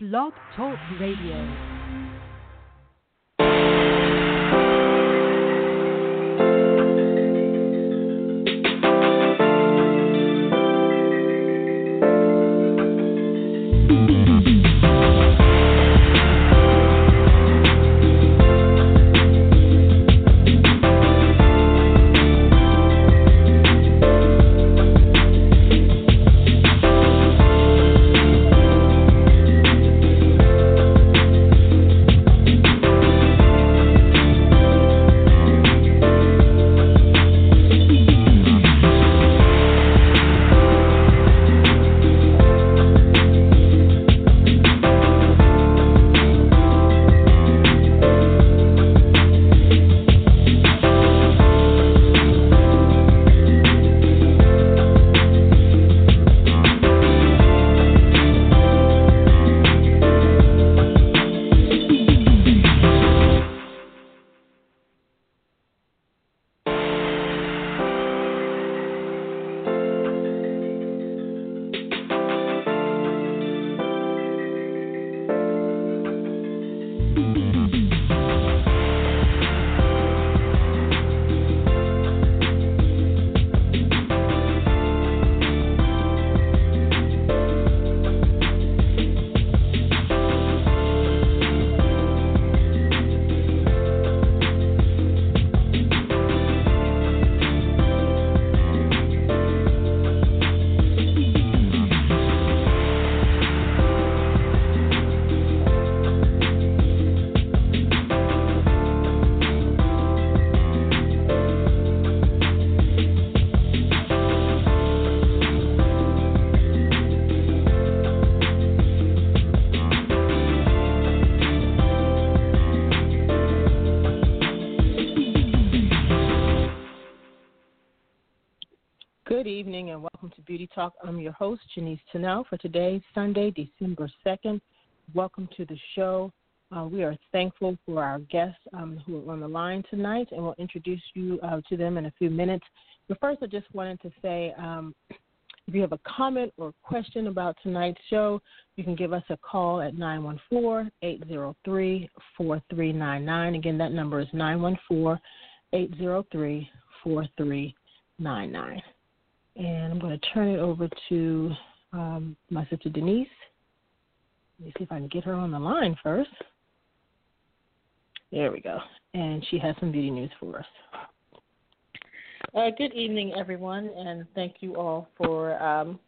Blog Talk Radio. Welcome to Beauty Talk. I'm your host, Janice Tunnell, for today, Sunday, December 2nd. Welcome to the show. Uh, we are thankful for our guests um, who are on the line tonight, and we'll introduce you uh, to them in a few minutes. But first, I just wanted to say um, if you have a comment or question about tonight's show, you can give us a call at 914 803 4399. Again, that number is 914 803 4399. And I'm going to turn it over to um, my sister Denise. Let me see if I can get her on the line first. There we go. And she has some beauty news for us. Uh, good evening, everyone, and thank you all for um,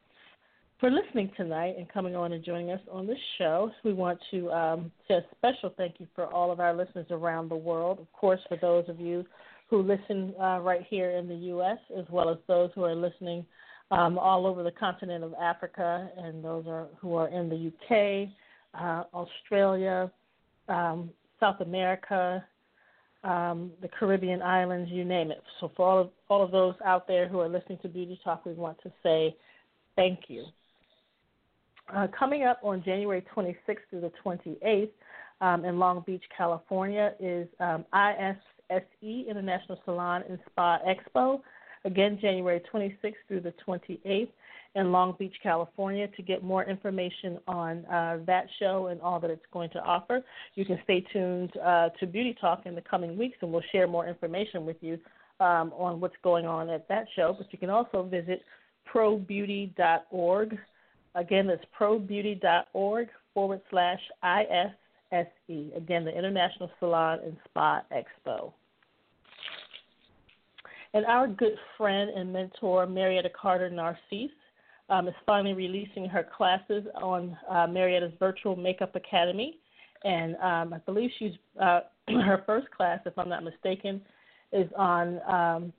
for listening tonight and coming on and joining us on this show. We want to um, say a special thank you for all of our listeners around the world. Of course, for those of you who listen uh, right here in the U.S., as well as those who are listening um, all over the continent of Africa, and those are who are in the U.K., uh, Australia, um, South America, um, the Caribbean islands, you name it. So for all of all of those out there who are listening to Beauty Talk, we want to say thank you. Uh, coming up on January 26th through the 28th um, in Long Beach, California, is um, IS SE International Salon and Spa Expo. Again, January 26th through the 28th in Long Beach, California. To get more information on uh, that show and all that it's going to offer, you can stay tuned uh, to Beauty Talk in the coming weeks, and we'll share more information with you um, on what's going on at that show. But you can also visit probeauty.org. Again, that's probeauty.org forward slash ISSE. Again, the International Salon and Spa Expo. And our good friend and mentor, Marietta Carter Narcisse, um, is finally releasing her classes on uh, Marietta's Virtual Makeup Academy. And um, I believe she's uh, her first class, if I'm not mistaken, is on um,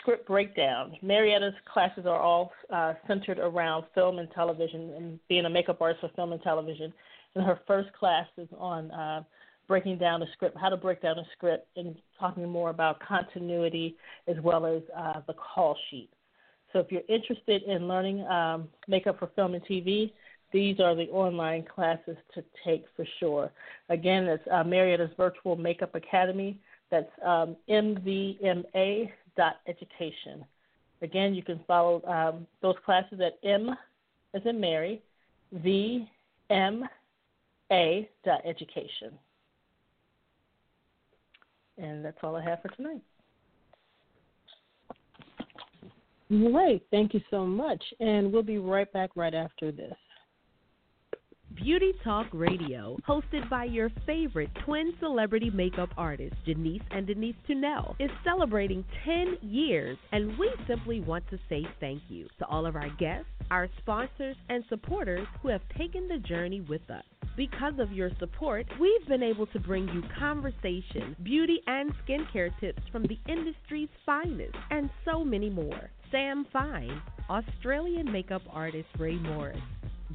script breakdown. Marietta's classes are all uh, centered around film and television and being a makeup artist for film and television. And her first class is on uh, breaking down a script, how to break down a script, and talking more about continuity as well as uh, the call sheet. So if you're interested in learning um, makeup for film and TV, these are the online classes to take for sure. Again, it's uh, Marietta's Virtual Makeup Academy. That's um, mvma.education. Again, you can follow um, those classes at M as in Mary, V, M, A. education. And that's all I have for tonight. All right. Thank you so much. And we'll be right back right after this. Beauty Talk Radio, hosted by your favorite twin celebrity makeup artists, Janice and Denise Tunnell, is celebrating 10 years, and we simply want to say thank you to all of our guests, our sponsors, and supporters who have taken the journey with us. Because of your support, we've been able to bring you conversation, beauty and skincare tips from the industry's finest, and so many more. Sam Fine, Australian makeup artist Rae Morris,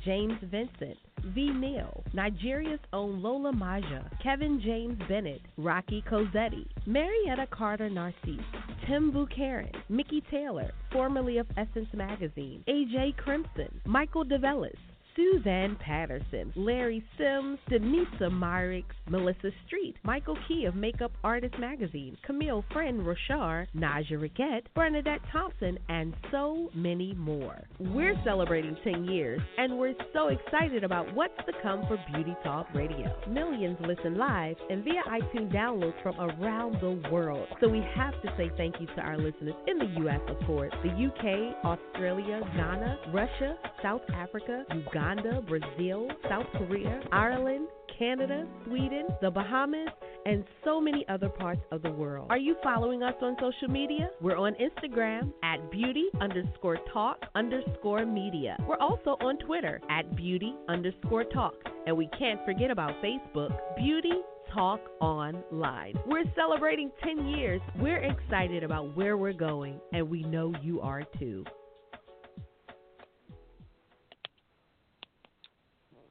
James Vincent, V. Neal, Nigeria's own Lola Maja, Kevin James Bennett, Rocky Cosetti, Marietta Carter Narcisse, Tim Buchanan, Mikki Taylor, formerly of Essence Magazine, AJ Crimson, Michael DeVellis, Suzanne Patterson, Larry Sims, Denisa Myrick, Melissa Street, Michael Key of Makeup Artist Magazine, Camille Friend Rochard, Naja Riquette, Bernadette Thompson, and so many more. We're celebrating 10 years, and we're so excited about what's to come for Beauty Talk Radio. Millions listen live and via iTunes downloads from around the world. So we have to say thank you to our listeners in the U.S., of course, the UK, Australia, Ghana, Russia, South Africa, Uganda. Uganda, Brazil, South Korea, Ireland, Canada, Sweden, the Bahamas, and so many other parts of the world. Are you following us on social media? We're on Instagram at beauty underscore talk underscore media. We're also on Twitter at beauty underscore talk. And we can't forget about Facebook, Beauty Talk Online. We're celebrating 10 years. We're excited about where we're going, and we know you are too.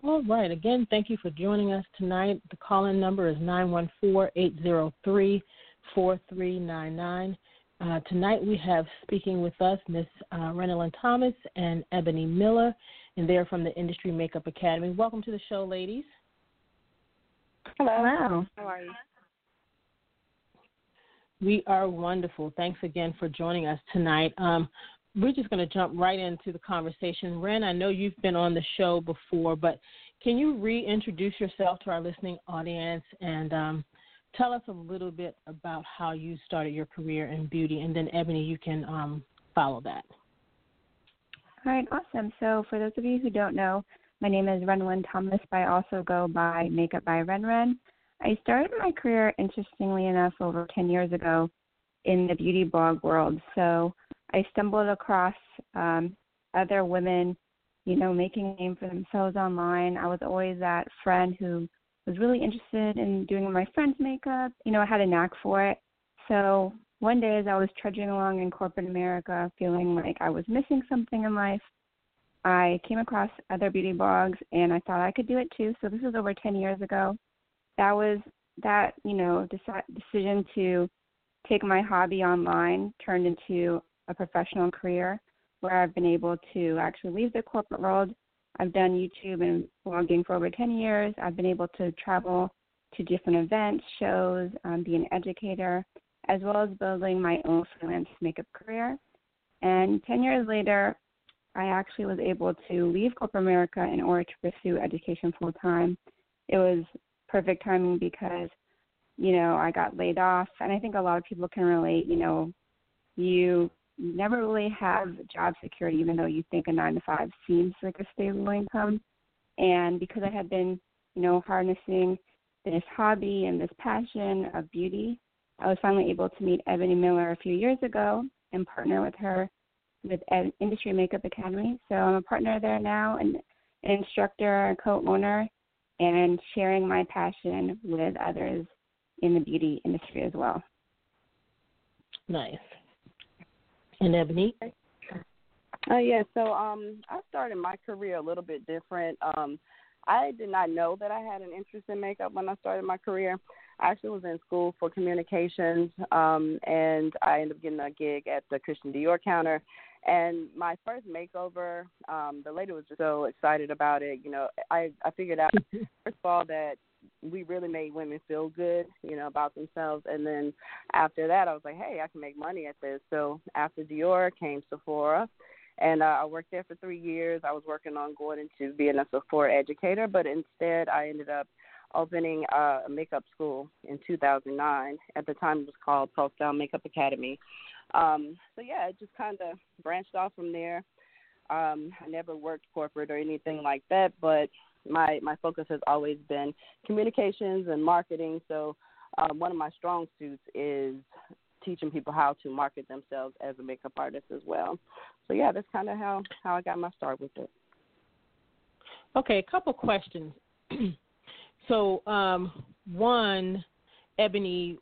All right. Again, thank you for joining us tonight. The call in number is 914 803 4399. Uh, tonight we have speaking with us Miss uh, Renelyn Thomas and Ebony Miller, and they're from the Industry Makeup Academy. Welcome to the show, ladies. Hello. Hello. How are you? We are wonderful. Thanks again for joining us tonight. Um, we're just going to jump right into the conversation. Ren, I know you've been on the show before, but can you reintroduce yourself to our listening audience and um, tell us a little bit about how you started your career in beauty? And then, Ebony, you can um, follow that. All right, awesome. So, for those of you who don't know, my name is Renelyn Thomas, but I also go by Makeup by Ren Ren. I started my career, interestingly enough, over 10 years ago in the beauty blog world. So, I stumbled across um, other women, you know, making a name for themselves online. I was always that friend who was really interested in doing my friend's makeup. You know, I had a knack for it. So one day, as I was trudging along in corporate America, feeling like I was missing something in life, I came across other beauty blogs, and I thought I could do it too. So this was over 10 years ago. That was that you know decision to take my hobby online turned into a professional career where I've been able to actually leave the corporate world. I've done YouTube and blogging for over 10 years. I've been able to travel to different events, shows, um, be an educator, as well as building my own freelance makeup career. And 10 years later, I actually was able to leave corporate America in order to pursue education full time. It was perfect timing because, you know, I got laid off. And I think a lot of people can relate, you know, you never really have job security, even though you think a nine to five seems like a stable income. And because I had been, you know, harnessing this hobby and this passion of beauty, I was finally able to meet Ebony Miller a few years ago and partner with her with Industry Makeup Academy. So I'm a partner there now and an instructor, a co-owner, and sharing my passion with others in the beauty industry as well. Nice. And Ebony? Uh, yeah, so um, I started my career a little bit different. Um, I did not know that I had an interest in makeup when I started my career. I actually was in school for communications, um, and I ended up getting a gig at the Christian Dior counter. And my first makeover, um, the lady was just so excited about it. You know, I I figured out first of all that we really made women feel good, you know, about themselves. And then after that, I was like, hey, I can make money at this. So after Dior came Sephora, And uh, I worked there for three years. I was working on going into being a Sephora educator, but instead I ended up opening uh, a makeup school in 2009. At the time, it was called Profile Makeup Academy. Um, so yeah, it just kind of branched off from there. Um, I never worked corporate or anything like that, but my my focus has always been communications and marketing. So um, one of my strong suits is teaching people how to market themselves as a makeup artist as well. So yeah, that's kind of how how I got my start with it. Okay, a couple questions. so um, one, Ebony,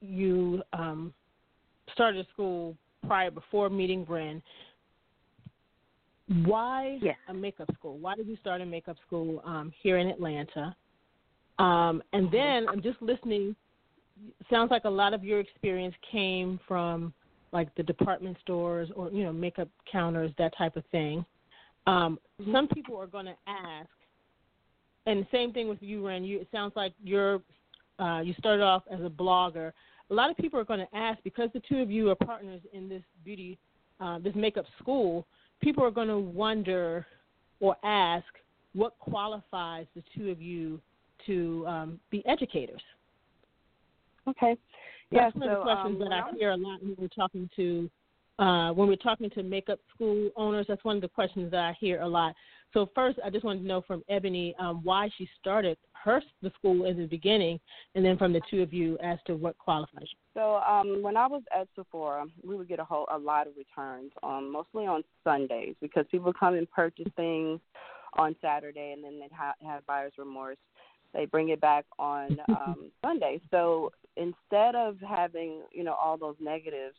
you um, started school prior before meeting Ren. Why yes. a makeup school? Why did you start a makeup school um, here in Atlanta? Um, and then I'm just listening. Sounds like a lot of your experience came from like the department stores or you know makeup counters, that type of thing. Um, mm-hmm. some people are going to ask, and same thing with you, Ren. You it sounds like you're uh, you started off as a blogger. A lot of people are going to ask because the two of you are partners in this beauty, uh, this makeup school people are going to wonder or ask what qualifies the two of you to um, be educators. Okay. That's yeah, one of the questions um, that I hear a lot when we're talking to uh, when we're talking to makeup school owners. That's one of the questions that I hear a lot. So first, I just wanted to know from Ebony um, why she started her the school in the beginning, and then from the two of you as to what qualifies you. So um, when I was at Sephora, we would get a whole a lot of returns, um, mostly on Sundays because people come and purchase things on Saturday, and then they ha- have buyer's remorse. They bring it back on um, Sunday. So instead of having you know all those negatives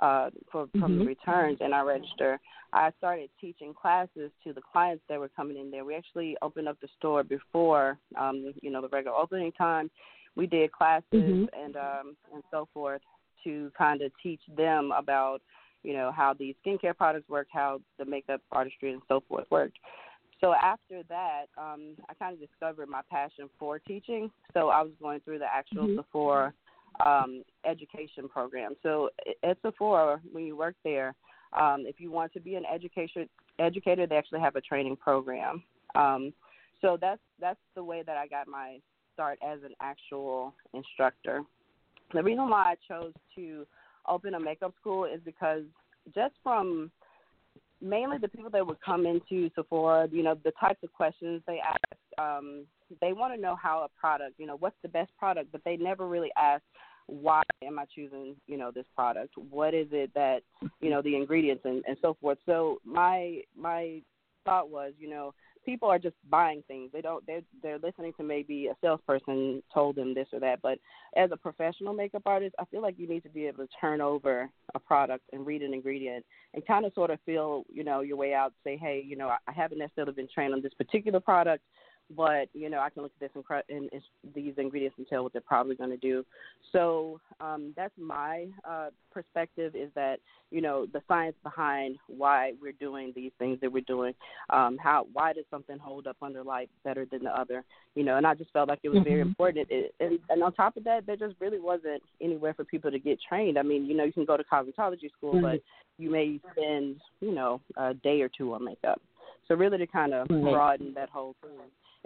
uh, for, from mm-hmm. the returns in our register, I started teaching classes to the clients that were coming in there. We actually opened up the store before, um, you know, the regular opening time. We did classes mm-hmm. and um, and so forth to kind of teach them about, you know, how these skincare products work, how the makeup artistry and so forth worked. So after that, um, I kind of discovered my passion for teaching. So I was going through the actual mm-hmm. Sephora um, education program. So at Sephora, when you work there, um, if you want to be an education educator, they actually have a training program. Um, so that's that's the way that I got my start as an actual instructor. The reason why I chose to open a makeup school is because just from mainly the people that would come into Sephora, you know, the types of questions they ask, um, they want to know how a product, you know, what's the best product, but they never really ask why am I choosing, you know, this product? What is it that, you know, the ingredients and, and so forth. So my my thought was, you know, people are just buying things. They don't they're they're listening to maybe a salesperson told them this or that. But as a professional makeup artist, I feel like you need to be able to turn over a product and read an ingredient and kind of sort of feel, you know, your way out. Say, hey, you know, I haven't necessarily been trained on this particular product, but you know I can look at this and, and, and these ingredients and tell what they're probably going to do. So um, that's my uh, perspective is that you know the science behind why we're doing these things that we're doing. Um, how why does something hold up under light better than the other? You know, and I just felt like it was mm-hmm. very important. It, and, and on top of that, there just really wasn't anywhere for people to get trained. I mean, you know, you can go to cosmetology school, mm-hmm. but you may spend you know a day or two on makeup. So really to kind of broaden that whole thing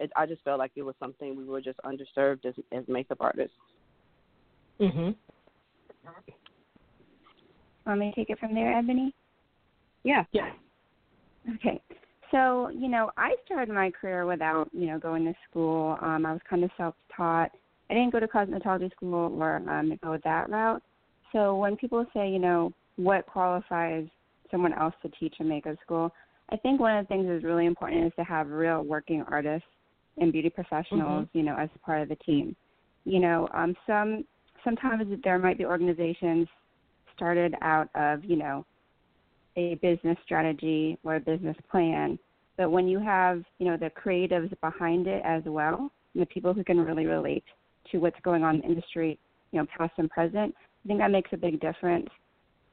it, I just felt like it was something we were just underserved as as makeup artists. Mhm. Want me to take it from there, Ebony? Yeah. Yeah. Okay. So, you know, I started my career without, you know, going to school. Um, I was kind of self-taught. I didn't go to cosmetology school or um, go that route. So when people say, you know, what qualifies someone else to teach a makeup school, I think one of the things that's really important is to have real working artists and beauty professionals, mm-hmm. you know, as part of the team. You know, um, some sometimes there might be organizations started out of, you know, a business strategy or a business plan, but when you have, you know, the creatives behind it as well, and the people who can really relate to what's going on in the industry, you know, past and present, I think that makes a big difference.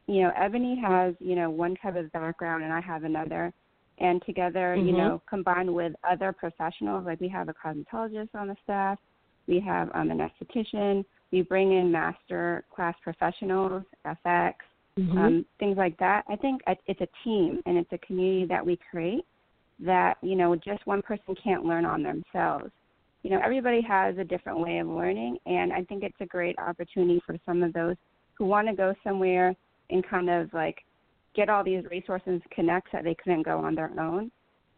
You know, Ebony has, you know, one type of background and I have another and together, mm-hmm. you know, combined with other professionals, like we have a cosmetologist on the staff, we have um, an esthetician, we bring in master class professionals, FX, mm-hmm. um, things like that. I think it's a team and it's a community that we create that you know just one person can't learn on themselves. You know, everybody has a different way of learning, and I think it's a great opportunity for some of those who want to go somewhere and kind of like get all these resources connects that they couldn't go on their own.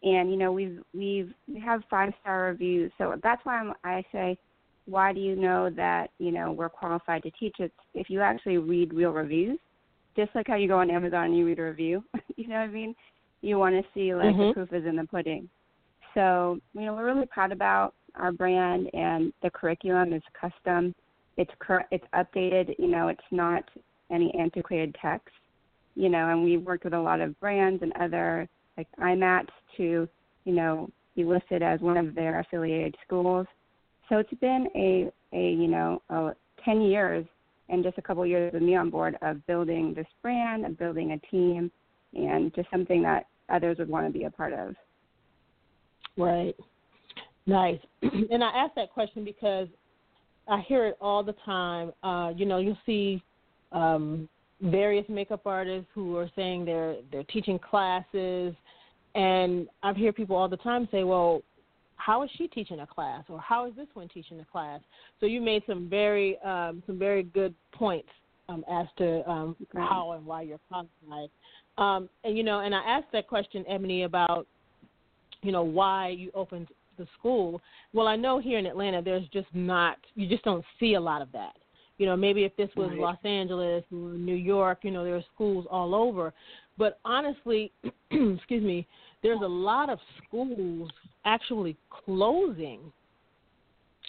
And you know, we've we've we have five star reviews, so that's why I'm, I say why do you know that you know we're qualified to teach? It if you actually read real reviews just like how you go on amazon and you read a review you know what i mean? You want to see like mm-hmm. the proof is in the pudding. So you know we're really proud about our brand and the curriculum. Is custom. It's cur- it's updated. You know it's not any antiquated text you know and we've worked with a lot of brands and other like imats to you know be listed as one of their affiliated schools so it's been a a you know a, ten years and just a couple of years with me on board of building this brand, of building a team, and just something that others would want to be a part of. Right. Nice. and I ask that question because I hear it all the time. Uh, you know, you'll see um, various makeup artists who are saying they're they're teaching classes, and I hear people all the time say, "Well, how is she teaching a class? Or how is this one teaching a class? So you made some very um, some very good points um, as to um, how and why you're qualified. Um, and you know and i asked that question ebony about you know why you opened the school. Well i know here in atlanta there's just not you just don't see a lot of that you know maybe if this was right. los angeles or new york you know there are schools all over but honestly excuse me there's a lot of schools actually closing,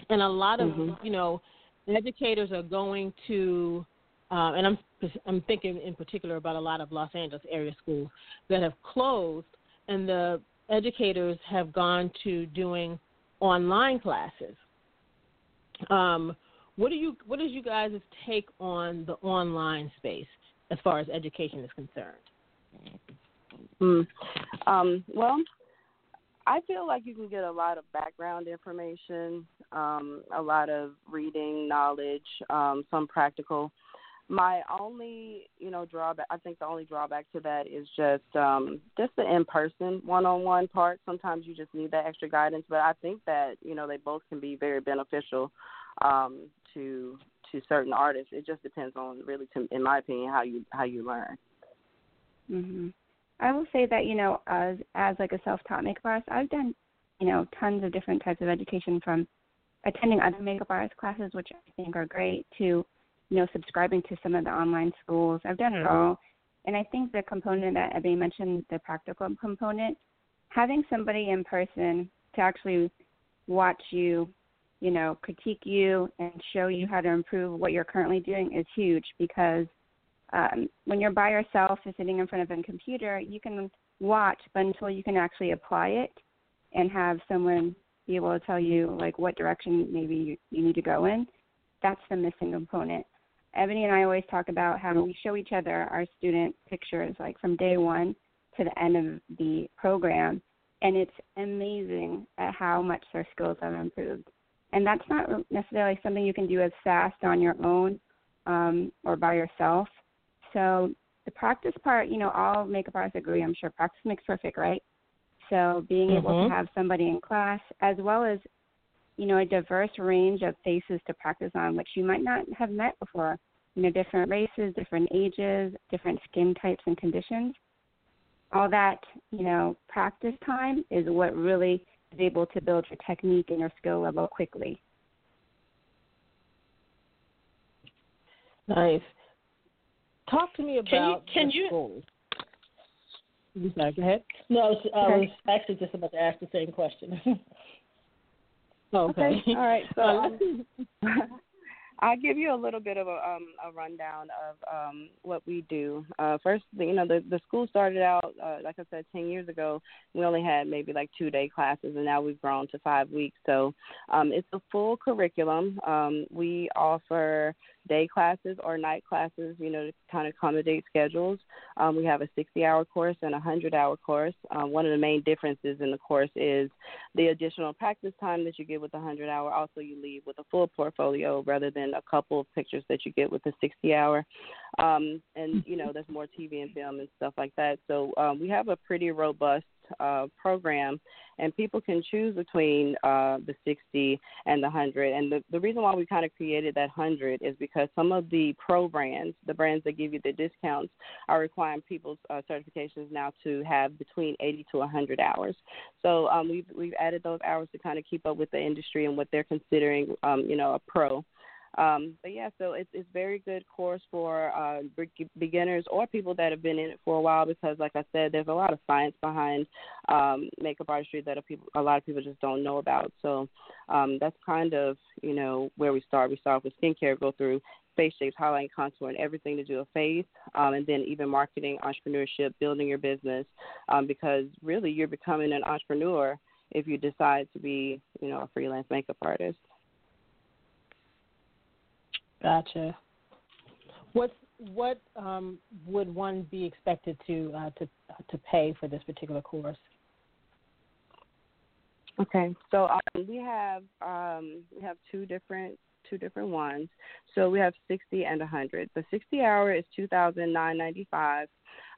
and a lot of mm-hmm. you know educators are going to, uh, and I'm I'm thinking in particular about a lot of Los Angeles area schools that have closed, and the educators have gone to doing online classes. Um, what do you what is you guys' take on the online space as far as education is concerned? Mm. Um, well, I feel like you can get a lot of background information, um, a lot of reading knowledge, um, some practical. My only, you know, drawback. I think the only drawback to that is just um, just the in-person, one-on-one part. Sometimes you just need that extra guidance, but I think that you know they both can be very beneficial um, to to certain artists. It just depends on really, to, in my opinion, how you how you learn. Mhm. I will say that you know, as as like a self-taught makeup artist, I've done you know tons of different types of education from attending other makeup artist classes, which I think are great, to you know subscribing to some of the online schools. I've done it all, and I think the component that Ebony mentioned, the practical component, having somebody in person to actually watch you, you know, critique you and show you how to improve what you're currently doing is huge because um, when you're by yourself or sitting in front of a computer, you can watch, but until you can actually apply it and have someone be able to tell you like what direction maybe you, you need to go in, that's the missing component. Ebony and I always talk about how we show each other our student pictures like from day one to the end of the program, and it's amazing at how much their skills have improved. And that's not necessarily something you can do as fast on your own um, or by yourself. So the practice part, you know, all makeup artists agree. I'm sure practice makes perfect, right? So being mm-hmm. able to mm-hmm. have somebody in class as well as, you know, a diverse range of faces to practice on, which you might not have met before. You know, different races, different ages, different skin types and conditions. All that, you know, practice time is what really is able to build your technique and your skill level quickly. Nice. Talk to me about can you, can you... Sorry, go ahead. No, I was, I was actually just about to ask the same question. okay. okay. All right. So um, I'll give you a little bit of a, um, a rundown of um, what we do. Uh, first, you know, the, the school started out, uh, like I said, 10 years ago. We only had maybe like two day classes, and now we've grown to five weeks. So um, it's a full curriculum. Um, we offer day classes or night classes, you know, to kind of accommodate schedules. Um, we have a 60 hour course and a 100 hour course. Um, one of the main differences in the course is the additional practice time that you get with the 100 hour. Also, you leave with a full portfolio rather than a couple of pictures that you get with the 60 hour. Um, and, you know, there's more TV and film and stuff like that. So um, we have a pretty robust uh, program, and people can choose between uh, the 60 and the 100. And the, the reason why we kind of created that 100 is because some of the pro brands, the brands that give you the discounts, are requiring people's uh, certifications now to have between 80 to 100 hours. So um, we've we've added those hours to kind of keep up with the industry and what they're considering, um, you know, a pro. Um, but yeah, so it's it's very good course for uh, beginners or people that have been in it for a while because, like I said, there's a lot of science behind um, makeup artistry that a, people, a lot of people just don't know about. So um, that's kind of you know where we start. We start with skincare, go through face shapes, highlight, contour, and everything to do with face, um, and then even marketing, entrepreneurship, building your business, um, because really you're becoming an entrepreneur if you decide to be you know a freelance makeup artist. Gotcha. What what um, would one be expected to uh, to to pay for this particular course? Okay, so um, we have um, we have two different two different ones. So we have 60 and 100. The 60 hour is 2,995.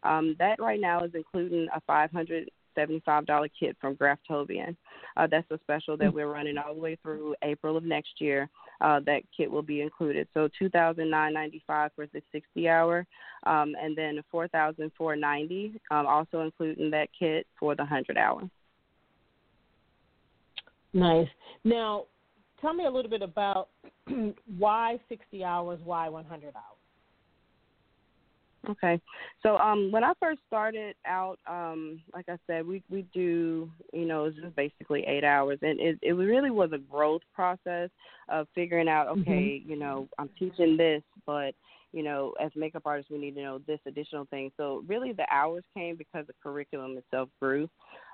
Um, that right now is including a 500 $75 kit from Graftobian. Uh, that's a special that we're running all the way through April of next year. Uh, that kit will be included. So two thousand nine ninety five for the 60 hour, um, and then four thousand four ninety, um, also including that kit for the 100 hour. Nice. Now, tell me a little bit about why 60 hours, why 100 hours. Okay. So um when I first started out, um, like I said, we we do, you know, it's just basically eight hours and it it really was a growth process of figuring out, mm-hmm. okay, mm-hmm. you know, I'm teaching this, but you know, as makeup artists, we need to know this additional thing. So really, the hours came because the curriculum itself grew.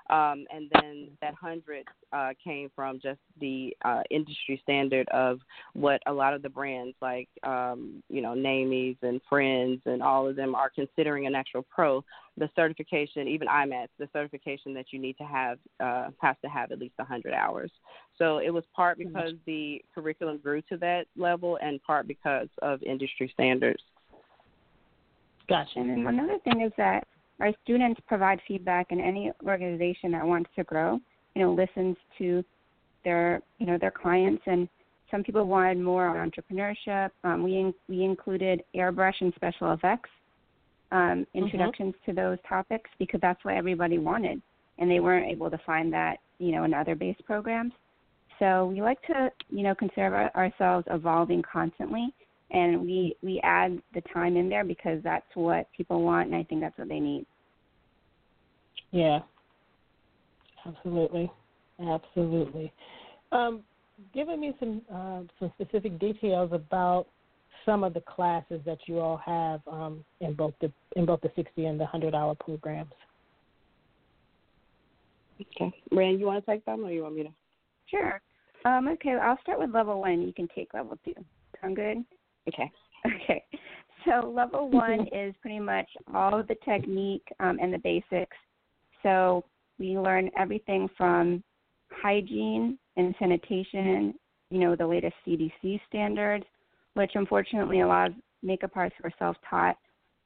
Um, and then that hundred uh, came from just the uh, industry standard of what a lot of the brands like um, you know Naimies and Frends and all of them are considering an actual pro. The certification, even IMATS, the certification that you need to have uh, has to have at least hundred hours. So it was part because the curriculum grew to that level, and part because of industry standards. Gotcha. And another thing is that our students provide feedback, and any organization that wants to grow, you know, listens to their, you know, their clients. And some people wanted more on entrepreneurship. Um, we in, we included airbrush and special effects um, mm-hmm. introductions mm-hmm. to those topics because that's what everybody wanted, and they weren't able to find that, you know, in other base programs. So we like to, you know, consider ourselves evolving constantly and we we add the time in there because that's what people want and I think that's what they need. Yeah. Absolutely. Absolutely. Um, giving me some uh, some specific details about some of the classes that you all have um, in both the in both the 60 and the 100 hour programs. Okay. Ren, you want to take them or you want me to? Sure. Um, okay, I'll start with level one. You can take level two. Sound good? Okay. Okay. So level one is pretty much all of the technique um, and the basics. So we learn everything from hygiene and sanitation, you know, the latest CDC standards, which unfortunately a lot of makeup artists who are self-taught,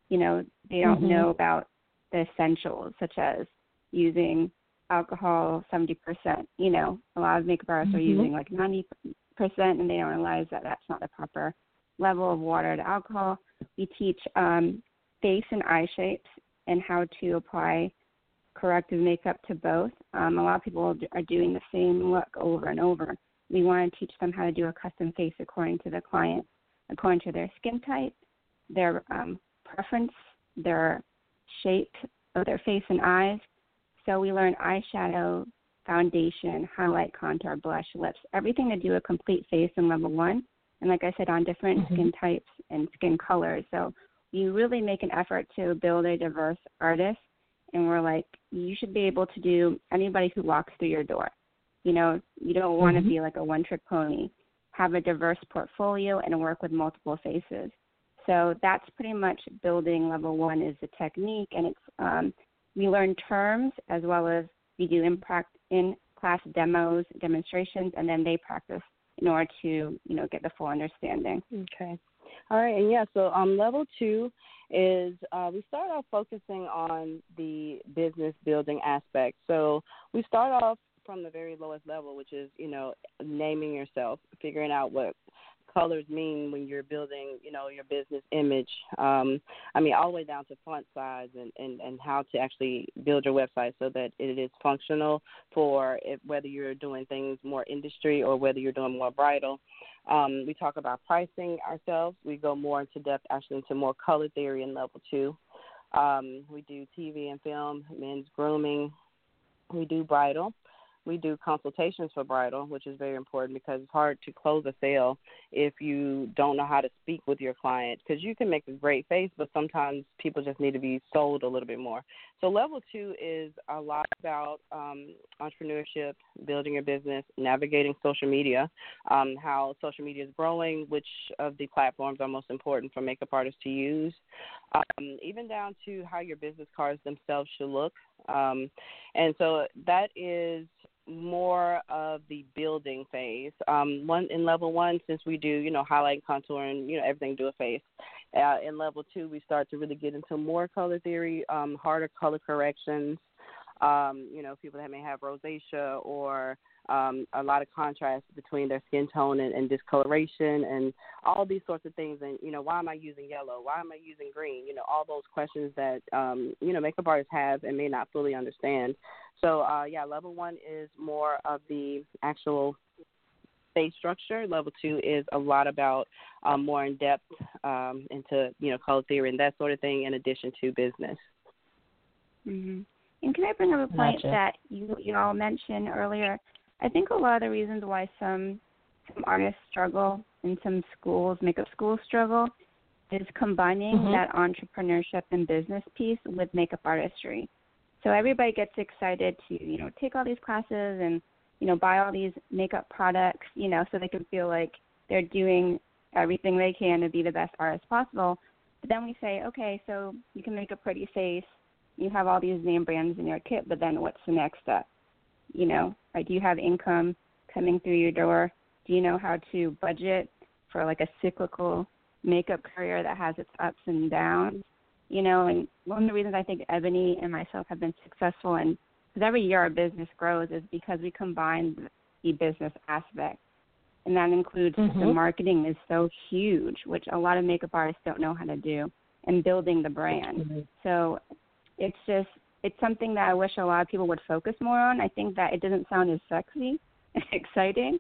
you know, they don't mm-hmm. know about the essentials such as using alcohol 70%. You know, a lot of makeup artists mm-hmm. are using like 90% and they don't realize that that's not the proper level of water to alcohol. We teach um, face and eye shapes and how to apply corrective makeup to both. Um, a lot of people are doing the same look over and over. We want to teach them how to do a custom face according to the client, according to their skin type, their um, preference, their shape of their face and eyes. So we learn eyeshadow, foundation, highlight, contour, blush, lips, everything to do a complete face in level one and like I said, on different mm-hmm. skin types and skin colors. So you really make an effort to build a diverse artist, and we're like, you should be able to do anybody who walks through your door. You know, you don't want to mm-hmm. be like a one-trick pony. have a diverse portfolio, and work with multiple faces. So that's pretty much building level one is the technique, and it's um, we learn terms as well as we do in, in class demos, demonstrations, and then they practice order to you know get the full understanding. Okay. All right, and yeah, so um, level two is uh, we start off focusing on the business building aspect. So we start off from the very lowest level, which is you know naming yourself, figuring out what colors mean when you're building, you know, your business image. Um, I mean, all the way down to font size and, and, and how to actually build your website so that it is functional for whether you're doing things more industry or whether you're doing more bridal. Um, we talk about pricing ourselves. We go more into depth, actually, into more color theory in level two. Um, we do TV and film, men's grooming. We do bridal we do consultations for bridal, which is very important because it's hard to close a sale if you don't know how to speak with your client. Because you can make a great face, but sometimes people just need to be sold a little bit more. So, level two is a lot about um, entrepreneurship, building your business, navigating social media, um, how social media is growing, which of the platforms are most important for makeup artists to use, um, even down to how your business cards themselves should look. Um, and so that is more of the building phase. Um, one in level one, since we do, you know, highlight, contour, and you know everything do a face. Uh, in level two, we start to really get into more color theory, um, harder color corrections. Um, you know, people that may have rosacea or um, a lot of contrast between their skin tone and, and discoloration and all these sorts of things. And, you know, why am I using yellow? Why am I using green? You know, all those questions that, um, you know, makeup artists have and may not fully understand. So, uh, yeah, level one is more of the actual face structure. Level two is a lot about um, more in depth um, into, you know, color theory and that sort of thing in addition to business. Mm-hmm. And can I bring up a point gotcha. that you you all mentioned earlier I think a lot of the reasons why some some artists struggle and some schools, makeup schools struggle, is combining mm-hmm. that entrepreneurship and business piece with makeup artistry. So everybody gets excited to, you know, take all these classes and, you know, buy all these makeup products, you know, so they can feel like they're doing everything they can to be the best artist possible. But then we say, okay, so you can make a pretty face, you have all these name brands in your kit, but then what's the next step? You know, like, do you have income coming through your door? Do you know how to budget for like a cyclical makeup career that has its ups and downs? You know, and one of the reasons I think Ebony and myself have been successful and because every year our business grows is because we combine the business aspect. And that includes mm-hmm. the marketing is so huge, which a lot of makeup artists don't know how to do, and building the brand. Mm-hmm. So it's just it's something that I wish a lot of people would focus more on. I think that it doesn't sound as sexy and exciting,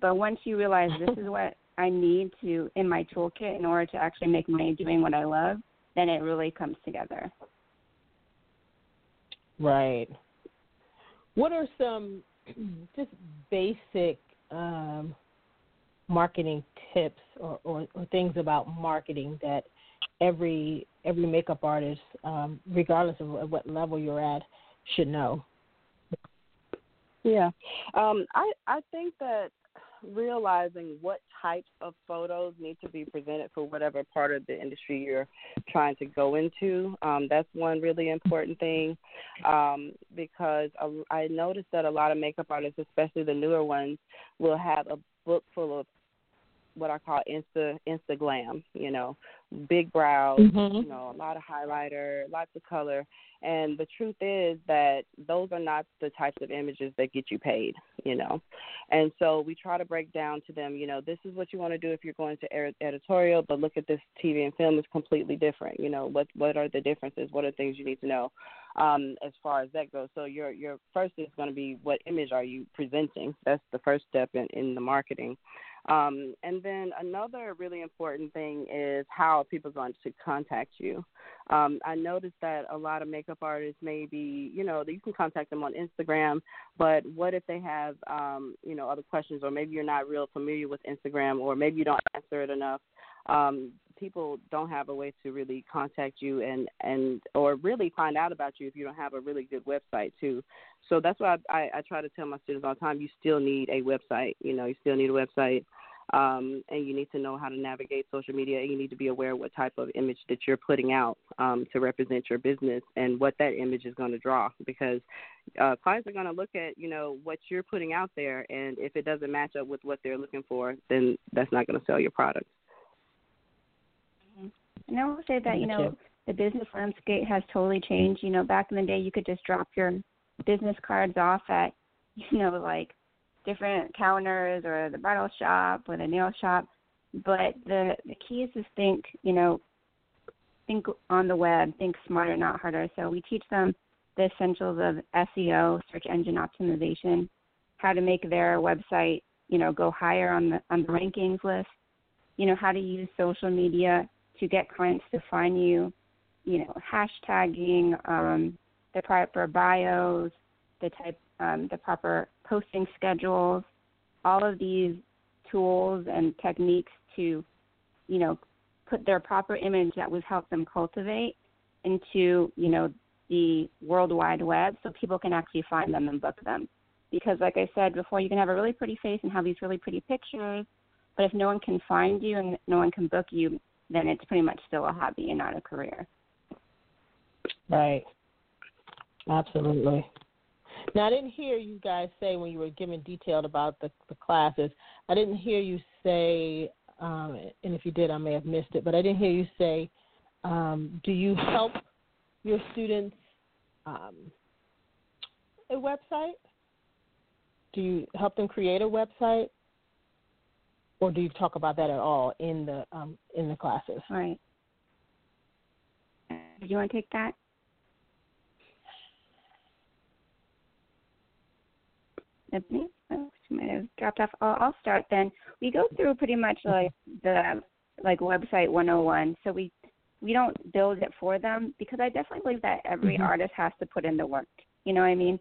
but once you realize this is what I need to in my toolkit in order to actually make money doing what I love, then it really comes together. Right. What are some just basic um, marketing tips or, or, or things about marketing that every every makeup artist, um, regardless of what level you're at, should know. Yeah, um, I I think that realizing what types of photos need to be presented for whatever part of the industry you're trying to go into. Um, that's one really important thing um, because I noticed that a lot of makeup artists, especially the newer ones, will have a book full of what I call insta insta glam, you know, big brows, mm-hmm. you know, a lot of highlighter, lots of color. And the truth is that those are not the types of images that get you paid, you know. And so we try to break down to them, you know, this is what you want to do if you're going to editorial, but look at this TV and film is completely different. You know, what what are the differences? What are things you need to know um, as far as that goes? So your your first is going to be what image are you presenting? That's the first step in in the marketing. Um, and then another really important thing is how people are going to contact you. Um, I noticed that a lot of makeup artists maybe, you know, that you can contact them on Instagram, but what if they have, um, you know, other questions, or maybe you're not real familiar with Instagram, or maybe you don't answer it enough. Um, people don't have a way to really contact you and and or really find out about you if you don't have a really good website too. So that's why I, I, I try to tell my students all the time: you still need a website. You know, you still need a website. um, and you need to know how to navigate social media. And you need to be aware what type of image that you're putting out um, to represent your business and what that image is going to draw. Because uh, clients are going to look at you know what you're putting out there, and if it doesn't match up with what they're looking for, then that's not going to sell your product. And I will say that you know the business landscape has totally changed. You know, back in the day, you could just drop your business cards off at you know like different counters or the bridal shop or the nail shop. But the the key is to think, you know, think on the web, think smarter, not harder. So we teach them the essentials of SEO, search engine optimization, how to make their website, you know, go higher on the on the rankings list, you know, how to use social media to get clients to find you, you know, hashtagging, um, the proper bios, the type um, the proper posting schedules, all of these tools and techniques to, you know, put their proper image that we've helped them cultivate into, you know, the World Wide Web so people can actually find them and book them. Because like I said before, you can have a really pretty face and have these really pretty pictures, but if no one can find you and no one can book you, then it's pretty much still a hobby and not a career. Right. Absolutely. Now, I didn't hear you guys say when you were giving detailed about the, the classes. I didn't hear you say, um, and if you did, I may have missed it. But I didn't hear you say, um, do you help your students um, a website? Do you help them create a website, or do you talk about that at all in the um, in the classes? Right. Do you want to take that? Ebony? Oh, she might have dropped off. I'll, I'll start then. We go through pretty much like the like website 101. So we we don't build it for them because I definitely believe that every mm-hmm. artist has to put in the work. You know what I mean?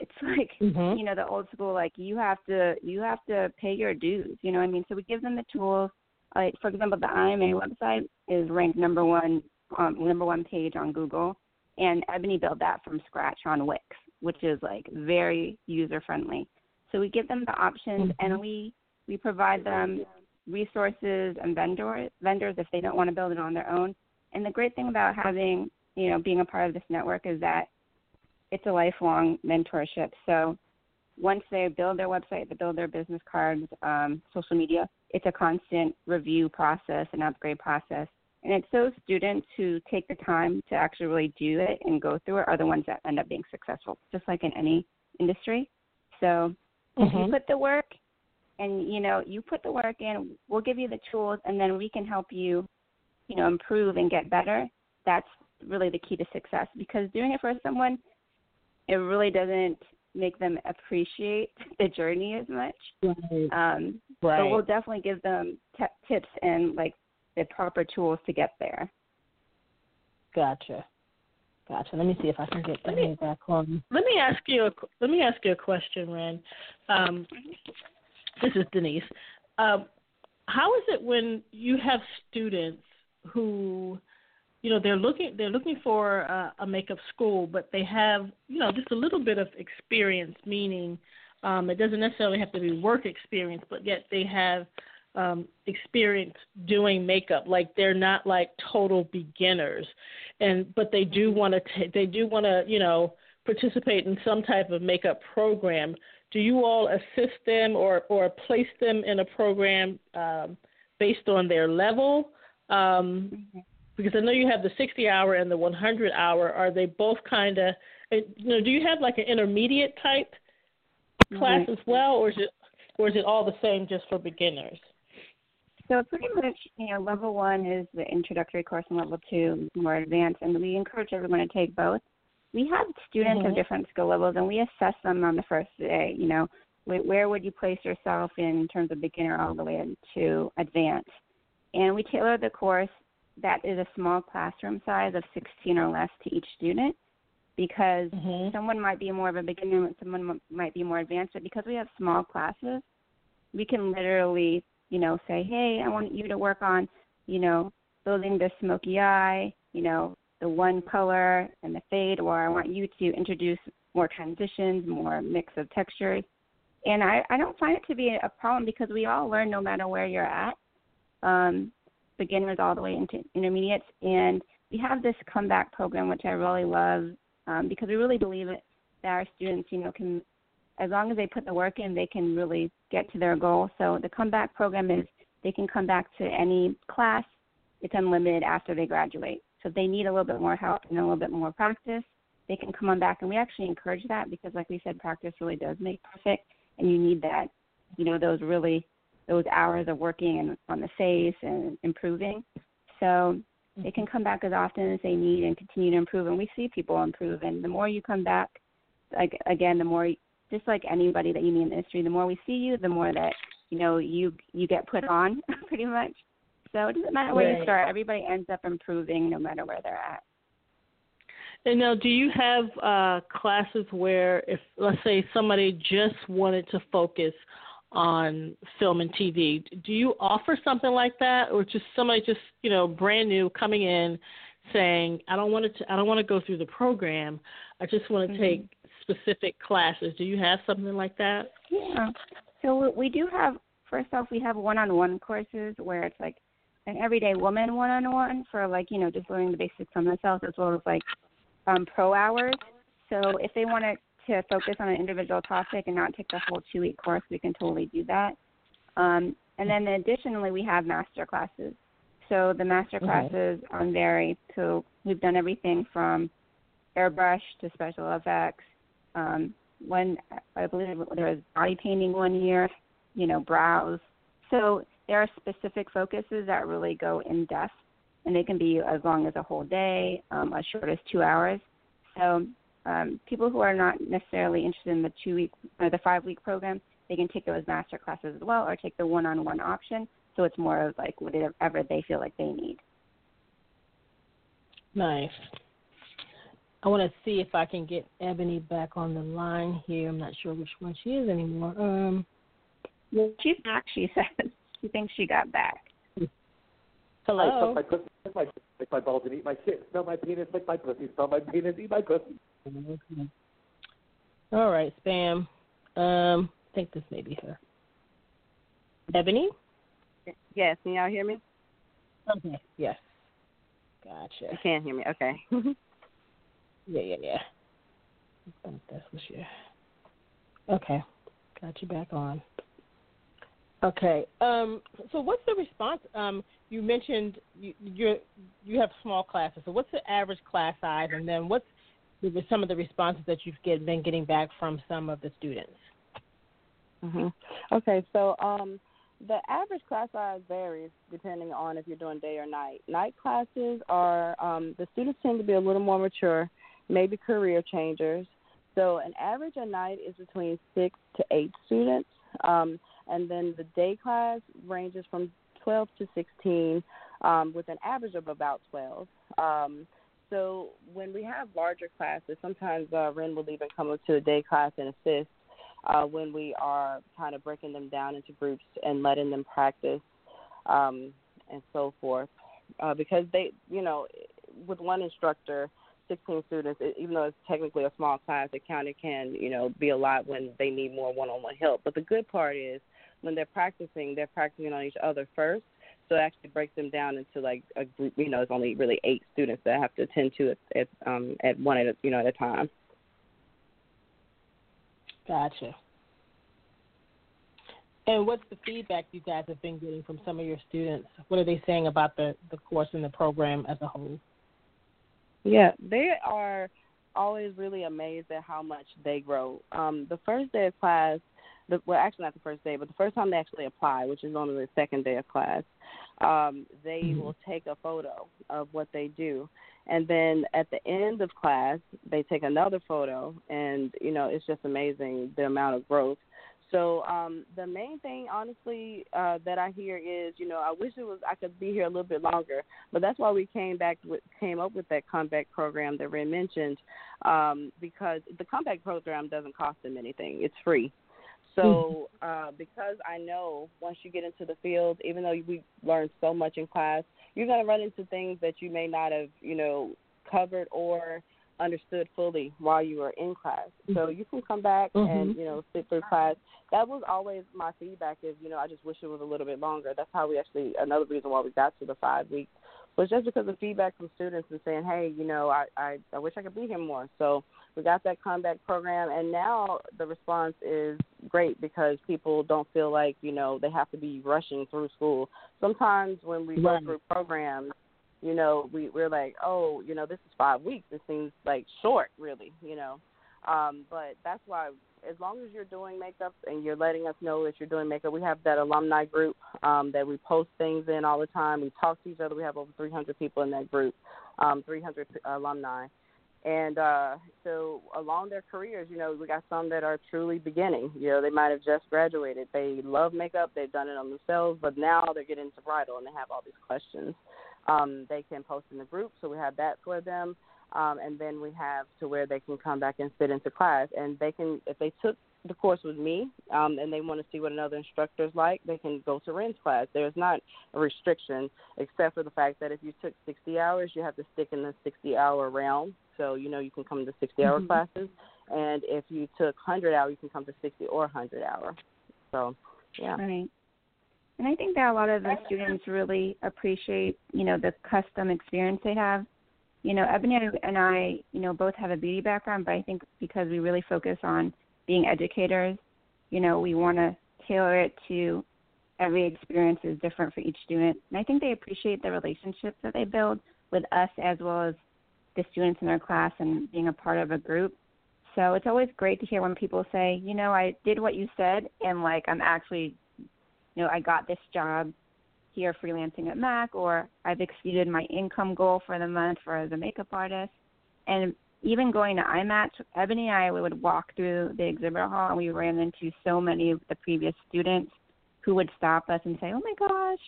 It's like mm-hmm. you know the old school like you have to you have to pay your dues. You know what I mean? So we give them the tools. Like for example, the IMA website is ranked number one um, number one page on Google, and Ebony built that from scratch on Wix which is like very user friendly. So we give them the options mm-hmm. and we we provide them resources and vendor vendors if they don't want to build it on their own. And the great thing about having, you know, being a part of this network is that it's a lifelong mentorship. So once they build their website, they build their business cards, um, social media, it's a constant review process and upgrade process. And it's those students who take the time to actually really do it and go through it are the ones that end up being successful, just like in any industry. So mm-hmm. if you mm-hmm. put the work and you know, you put the work in, we'll give you the tools and then we can help you, you know, improve and get better. That's really the key to success because doing it for someone it really doesn't make them appreciate the journey as much. Right. Um, right. But we'll definitely give them t- tips and like the proper tools to get there. Gotcha. Gotcha. Let me see if I can get let me, back on. Let me ask you a let me ask you a question, Ren. Um, this is Denise. Um, how is it when you have students who, you know, they're looking they're looking for a, a makeup school, but they have you know just a little bit of experience, meaning um, it doesn't necessarily have to be work experience, but yet they have um, experience doing makeup. Like they're not like total beginners, and but they do want to they do want to you know participate in some type of makeup program. Do you all assist them or or place them in a program um, based on their level? Um, mm-hmm. Because I know you have the 60 hour and the 100 hour. Are they both kind of you know? Do you have like an intermediate type class mm-hmm. as well, or is it or is it all the same just for beginners? So pretty much, you know, level one is the introductory course, and level two more advanced, and we encourage everyone to take both. We have students mm-hmm. of different skill levels, and we assess them on the first day. You know, where would you place yourself in terms of beginner all the way to advanced? And we tailor the course that is a small classroom size of 16 or less to each student because mm-hmm. someone might be more of a beginner, and someone might be more advanced, but because we have small classes, we can literally you know, say, hey, I want you to work on, you know, building the smoky eye, you know, the one color and the fade, or I want you to introduce more transitions, more mix of textures. and I I don't find it to be a problem because we all learn no matter where you're at, um, beginners all the way into intermediates, and we have this comeback program which I really love um, because we really believe it, that our students you know can as long as they put the work in they can really get to their goal. So the comeback program is they can come back to any class. It's unlimited after they graduate. So if they need a little bit more help and a little bit more practice, they can come on back. And we actually encourage that because, like we said, practice really does make perfect, and you need that, you know, those really those hours of working and on the face and improving. So they can come back as often as they need and continue to improve. And we see people improve. And the more you come back, like again, the more just like anybody that you meet in the industry, the more we see you, the more that you know you you get put on, pretty much. So it doesn't matter where right. you start; everybody ends up improving, no matter where they're at. And now, do you have uh, classes where, if let's say somebody just wanted to focus on film and TV, do you offer something like that, or just somebody just you know brand new coming in, saying, "I don't want to, I don't want to go through the program. I just want to mm-hmm. take specific classes." Do you have something like that? Yeah. So we do have. First off, we have one-on-one courses where it's like an everyday woman one-on-one for like you know just learning the basics on themselves as well as like um, pro hours. So if they want to, to focus on an individual topic and not take the whole two week course, we can totally do that. Um, and then additionally, we have master classes. So the master classes okay. vary. So we've done everything from airbrush to special effects. Um, one, I believe there was body painting one year, you know, brows. So there are specific focuses that really go in depth and they can be as long as a whole day, um, as short as two hours. So um, people who are not necessarily interested in the two week or the five week program, they can take those master classes as well, or take the one on one option. So it's more of like whatever they feel like they need. Nice. I want to see if I can get Ebony back on the line here. I'm not sure which one she is anymore. Um, well, she's back. She says she thinks she got back. So like, suck my pussy, suck my, lick my balls and eat my shit. Smell my penis, lick my pussy. Smell my penis, eat my pussy. Okay. All right, spam. Um, I think this may be her. Ebony. Yes, can y'all hear me? Okay. Yes. Gotcha. You can't hear me. Okay. yeah, yeah, yeah. I think That's what she. Okay. Got you back on. Okay. Um, so what's the response? Um, you mentioned you you you have small classes. So what's the average class size, and then what's some of the responses that you've get, been getting back from some of the students? Mm-hmm. Okay, so um, the average class size varies depending on if you're doing day or night. Night classes are um, the students tend to be a little more mature, maybe career changers. So an average a night is between six to eight students. Um, and then the day class ranges from 12 to 16, um, with an average of about 12. Um, so when we have larger classes, sometimes uh, Ren will even come up to the day class and assist uh, when we are kind of breaking them down into groups and letting them practice um, and so forth. Uh, because they, you know, with one instructor, 16 students, even though it's technically a small class, it kind of can, you know, be a lot when they need more one-on-one help. But the good part is when they're practicing, they're practicing on each other first. So it actually breaks them down into like a group. You know, it's only really eight students that have to attend to it at um, at one at a, you know at a time. Gotcha. And what's the feedback you guys have been getting from some of your students? What are they saying about the the course and the program as a whole? Yeah, they are always really amazed at how much they grow. Um, the first day of class, the, well, actually not the first day, but the first time they actually apply, which is normally the second day of class, um, they mm-hmm. will take a photo of what they do, and then at the end of class, they take another photo, and you know it's just amazing the amount of growth. So um, the main thing, honestly, uh, that I hear is, you know, I wish it was I could be here a little bit longer, but that's why we came back with came up with that comeback program that Ren mentioned, um, because the comeback program doesn't cost them anything; it's free. So, mm-hmm. uh, because I know once you get into the field, even though we learn so much in class, you're going to run into things that you may not have, you know, covered or understood fully while you were in class. So Mm-hmm. you can come back and you know sit through class. That was always my feedback. Is you know I just wish it was a little bit longer. That's how we actually another reason why we got to the five weeks was just because of feedback from students and saying, hey, you know I I, I wish I could be here more. So we got that comeback program, and now the response is great because people don't feel like you know they have to be rushing through school. Sometimes when we Right. go through programs you know, we we're like, oh, you know, this is five weeks. It seems like short, really, you know. Um, but that's why, as long as you're doing makeup and you're letting us know that you're doing makeup, we have that alumni group um, that we post things in all the time. We talk to each other. We have over 300 people in that group, um, 300 alumni. And uh, so along their careers, you know, we got some that are truly beginning. You know, they might have just graduated. They love makeup. They've done it on themselves, but now they're getting into bridal and they have all these questions. Um, they can post in the group, so we have that for them. Um, and then we have to where they can come back and fit into class. And they can, if they took the course with me um, and they want to see what another instructor is like, they can go to Ren's class. There's not a restriction except for the fact that if you took 60 hours, you have to stick in the 60 hour realm. So, you know, you can come to 60 hour Mhm. classes. And if you took 100 hour, you can come to 60 or 100 hour. So, yeah. Right. And I think that a lot of the students really appreciate, you know, the custom experience they have. You know, Ebony and I, you know, both have a beauty background, but I think because we really focus on being educators, you know, we want to tailor it to every experience is different for each student. And I think they appreciate the relationships that they build with us as well as the students in their class and being a part of a group. So it's always great to hear when people say, you know, I did what you said and like I'm actually you know, I got this job here freelancing at Mac or I've exceeded my income goal for the month for as a makeup artist. And even going to IMATS, Ebony and I would walk through the exhibit hall and we ran into so many of the previous students who would stop us and say, Oh my gosh,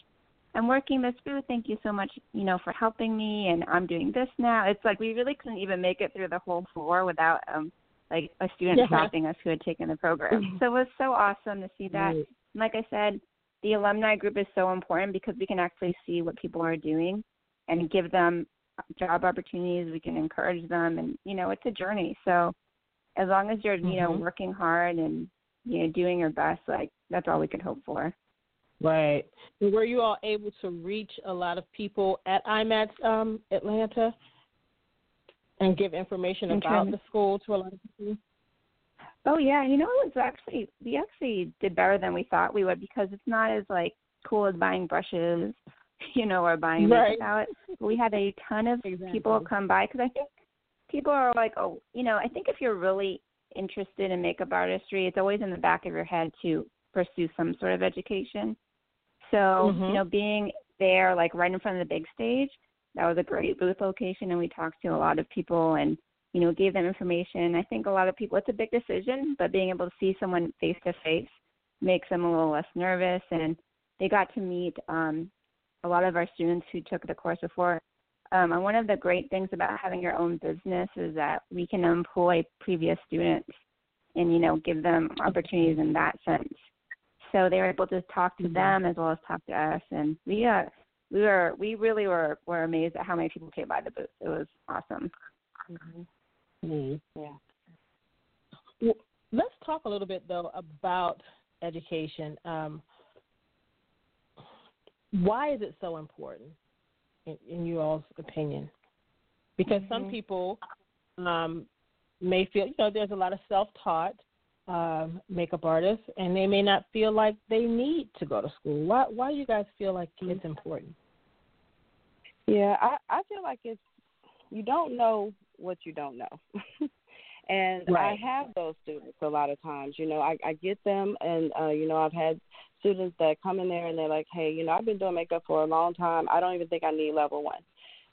I'm working this booth. Thank you so much, you know, for helping me and I'm doing this now. It's like we really couldn't even make it through the whole floor without um like a student Yeah. stopping us who had taken the program. so it was so awesome to see that. Right. Like I said, the alumni group is so important because we can actually see what people are doing and give them job opportunities. We can encourage them, and you know, it's a journey. So as long as you're, you know, Mhm. working hard and you know, doing your best, like that's all we could hope for. Right. And Were you all able to reach a lot of people at IMATS um, Atlanta and give information In about terms- the school to a lot of people? Oh yeah, you know it was actually we actually did better than we thought we would because it's not as like cool as buying brushes, you know, or buying Right. makeup palette. We had a ton of Exactly. people come by because I think people are like, oh, you know, I think if you're really interested in makeup artistry, it's always in the back of your head to pursue some sort of education. So Mhm. you know, being there like right in front of the big stage, that was a great booth location, and we talked to a lot of people and you know, gave them information. I think a lot of people, it's a big decision, but being able to see someone face to face makes them a little less nervous. And they got to meet um, a lot of our students who took the course before. Um, and one of the great things about having your own business is that we can employ previous students and, you know, give them opportunities in that sense. So they were able to talk to them as well as talk to us. And we, uh, we were, we really were, were amazed at how many people came by the booth. It was awesome. Mm. Yeah. Well, let's talk a little bit though about education. Um, why is it so important, in, in you all's opinion? Because some Mhm. people um, may feel, you know, there's a lot of self-taught um, makeup artists, and they may not feel like they need to go to school. Why? Why do you guys feel like it's important? Yeah, I I feel like it's you don't know what you don't know. and I have those students a lot of times. You know, I I get them and uh you know, I've had students that come in there and they're like, "Hey, you know, I've been doing makeup for a long time. I don't even think I need level 1."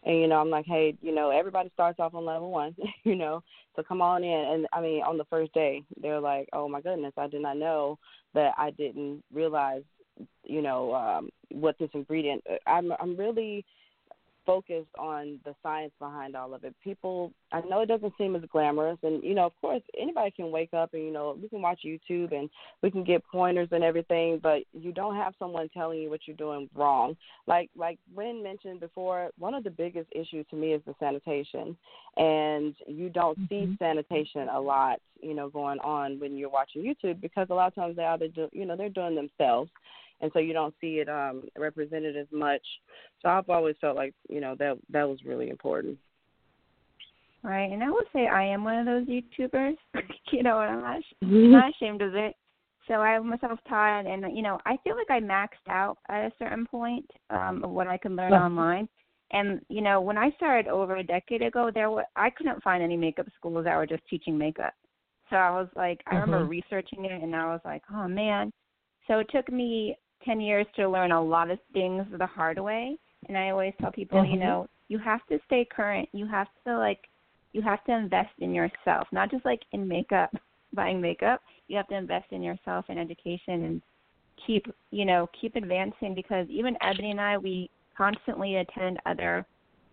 And you know, I'm like, "Hey, you know, everybody starts off on level 1, you know. So come on in." And I mean, on the first day, they're like, "Oh my goodness, I did not know that I didn't realize, you know, um what this ingredient I'm I'm really focused on the science behind all of it. People, I know it doesn't seem as glamorous, and you know, of course, anybody can wake up and you know, we can watch YouTube and we can get pointers and everything, but you don't have someone telling you what you're doing wrong. Like like Ren mentioned before, one of the biggest issues to me is the sanitation, and you don't mm-hmm. see sanitation a lot, you know, going on when you're watching YouTube because a lot of times they either do, you know, they're doing themselves and so you don't see it um represented as much. So I've always felt like you know that that was really important. Right, and I would say I am one of those YouTubers. you know, and I'm not, I'm not ashamed of it. So I am self-taught, and you know, I feel like I maxed out at a certain point um, of what I can learn online. And you know, when I started over a decade ago, there were I couldn't find any makeup schools that were just teaching makeup. So I was like, I remember mm-hmm. researching it, and I was like, oh man. So it took me 10 years to learn a lot of things the hard way. And I always tell people, mm-hmm. you know, you have to stay current. You have to like you have to invest in yourself, not just like in makeup, buying makeup. You have to invest in yourself and education and keep, you know, keep advancing because even Ebony and I, we constantly attend other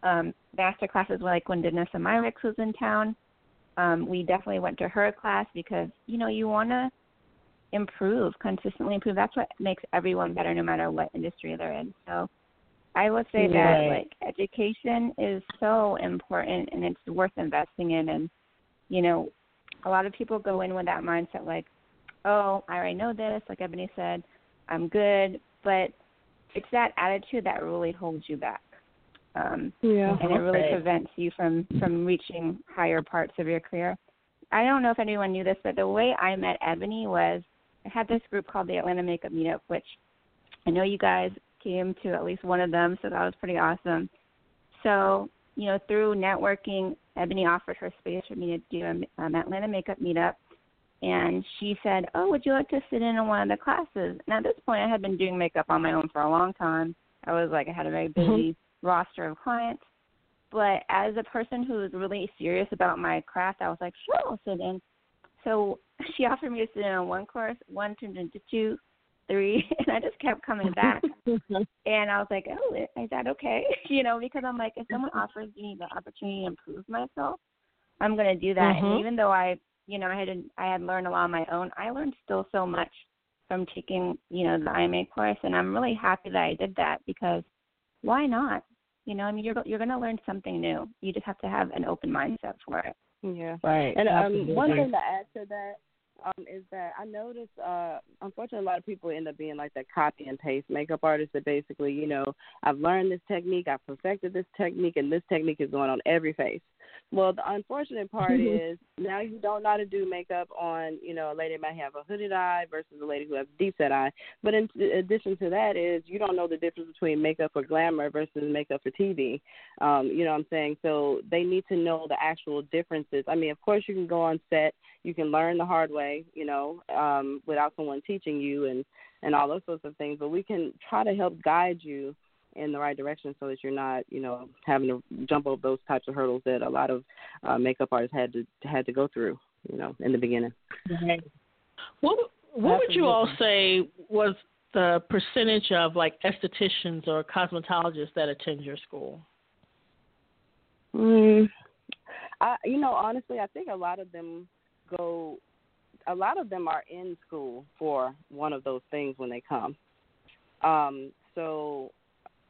um master classes like when Danessa Myricks was in town. Um, we definitely went to her class because, you know, you wanna improve, consistently improve. That's what makes everyone better no matter what industry they're in. So I would say that like education is so important and it's worth investing in and you know, a lot of people go in with that mindset like, Oh, I already know this, like Ebony said, I'm good but it's that attitude that really holds you back. Um yeah, and it really prevents you from from reaching higher parts of your career. I don't know if anyone knew this, but the way I met Ebony was I had this group called the Atlanta Makeup Meetup, which I know you guys came to at least one of them, so that was pretty awesome. So, you know, through networking, Ebony offered her space for me to do an um, Atlanta Makeup Meetup. And she said, Oh, would you like to sit in on one of the classes? And at this point, I had been doing makeup on my own for a long time. I was like, I had a very busy mm-hmm. roster of clients. But as a person who was really serious about my craft, I was like, sure, I'll sit in. So she offered me to sit in on one course, one turned into two, three, and I just kept coming back. and I was like, oh, is that okay? you know, because I'm like, if someone offers me the opportunity to improve myself, I'm going to do that. Mm-hmm. And even though I, you know, I had I had learned a lot on my own, I learned still so much from taking, you know, the IMA course, and I'm really happy that I did that because why not? You know, I mean, you're you're going to learn something new. You just have to have an open mindset for it. Yeah. Right. And um, one thing to add to that um, is that I noticed, uh, unfortunately, a lot of people end up being like that copy and paste makeup artist that basically, you know, I've learned this technique, I've perfected this technique, and this technique is going on every face. Well, the unfortunate part is now you don't know how to do makeup on, you know, a lady might have a hooded eye versus a lady who has deep set eye. But in addition to that is you don't know the difference between makeup for glamour versus makeup for TV. Um, you know what I'm saying? So they need to know the actual differences. I mean, of course you can go on set, you can learn the hard way, you know, um, without someone teaching you and and all those sorts of things. But we can try to help guide you in the right direction so that you're not, you know, having to jump over those types of hurdles that a lot of uh, makeup artists had to had to go through, you know, in the beginning. Right. What what would you all say was the percentage of like estheticians or cosmetologists that attend your school? Mm, I, you know, honestly, I think a lot of them go. A lot of them are in school for one of those things when they come. Um, so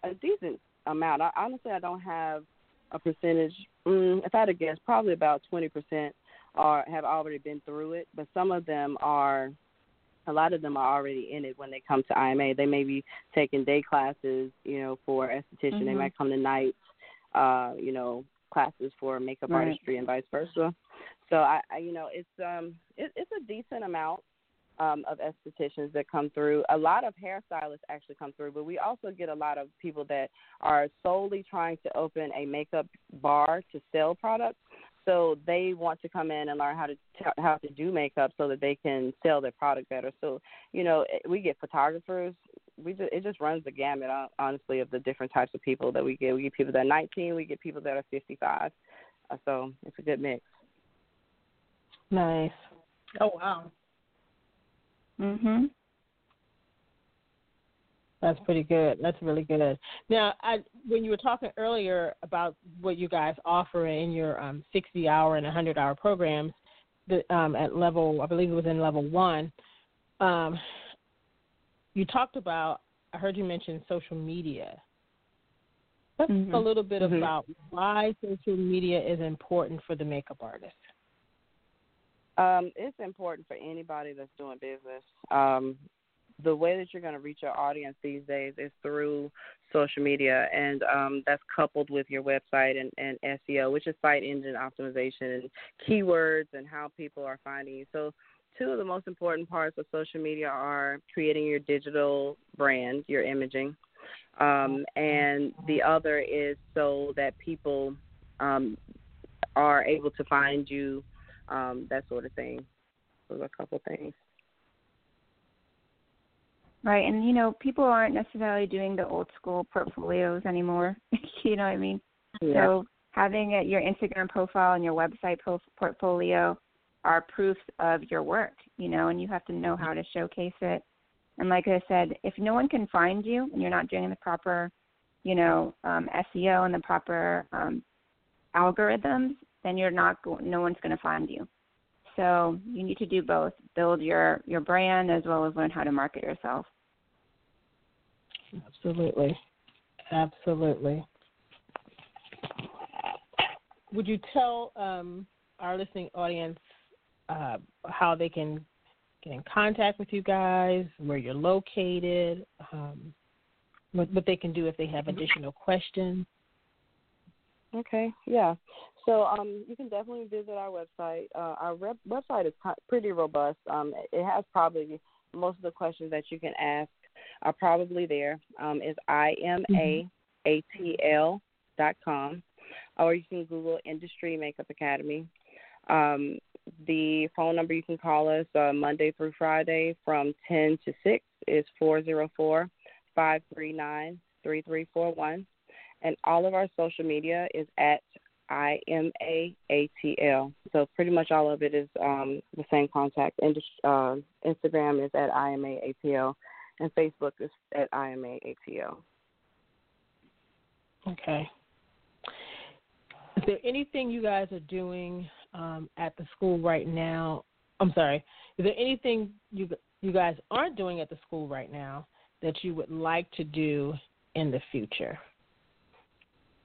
a decent amount. I, honestly, I don't have a percentage. Mm, if I had to guess, probably about twenty percent are have already been through it, but some of them are. A lot of them are already in it when they come to IMA. They may be taking day classes, you know, for esthetician. Mm-hmm. They might come to nights, uh, you know, classes for makeup right. artistry and vice versa. So I, I you know, it's um, it, it's a decent amount um, of estheticians that come through. A lot of hairstylists actually come through, but we also get a lot of people that are solely trying to open a makeup bar to sell products. So they want to come in and learn how to t- how to do makeup so that they can sell their product better. So you know, we get photographers. We just, it just runs the gamut, honestly, of the different types of people that we get. We get people that are 19. We get people that are 55. Uh, so it's a good mix. Nice. Oh wow. Mhm. That's pretty good. That's really good. Now, I, when you were talking earlier about what you guys offer in your um, 60 hour and 100 hour programs, the, um, at level, I believe it was in level one, um, you talked about, I heard you mention social media. Let's mm-hmm. a little bit mm-hmm. about why social media is important for the makeup artist. Um, it's important for anybody that's doing business. Um, the way that you're going to reach your audience these days is through social media, and um, that's coupled with your website and, and SEO, which is site engine optimization and keywords and how people are finding you. So, two of the most important parts of social media are creating your digital brand, your imaging, um, and the other is so that people um, are able to find you, um, that sort of thing. Those are a couple things. Right, and you know, people aren't necessarily doing the old school portfolios anymore. you know what I mean? Yeah. So having it, your Instagram profile and your website portfolio are proofs of your work. You know, and you have to know how to showcase it. And like I said, if no one can find you and you're not doing the proper, you know, um, SEO and the proper um, algorithms, then you're not. Go- no one's going to find you. So you need to do both: build your your brand as well as learn how to market yourself. Absolutely, absolutely. Would you tell um, our listening audience uh, how they can get in contact with you guys, where you're located, um, what, what they can do if they have additional questions? Okay, yeah. So um, you can definitely visit our website. Uh, our rep- website is pretty robust. Um, it has probably most of the questions that you can ask are probably there. Um, is imatl dot com, or you can Google Industry Makeup Academy. Um, the phone number you can call us uh, Monday through Friday from 10 to 6 is 404 539 3341. And all of our social media is at I M A A T L. So pretty much all of it is um, the same contact. And uh, Instagram is at I M A A T L, and Facebook is at I M A A T L. Okay. Is there anything you guys are doing um, at the school right now? I'm sorry. Is there anything you you guys aren't doing at the school right now that you would like to do in the future?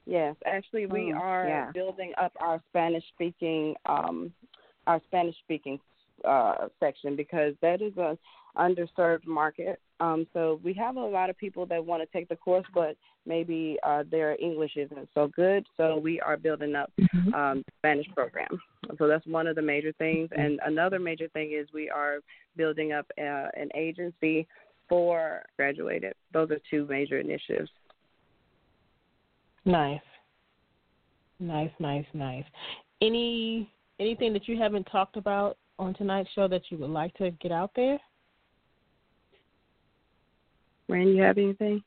Yes, actually, we oh, are yeah. building up our Spanish speaking um, our Spanish speaking uh, section because that is a underserved market. Um, so we have a lot of people that want to take the course, but maybe uh, their English isn't so good. So we are building up mm-hmm. um, Spanish program. So that's one of the major things. Mm-hmm. And another major thing is we are building up uh, an agency for graduated. Those are two major initiatives. Nice. Nice, nice, nice. Any anything that you haven't talked about on tonight's show that you would like to get out there? Ren, you have anything?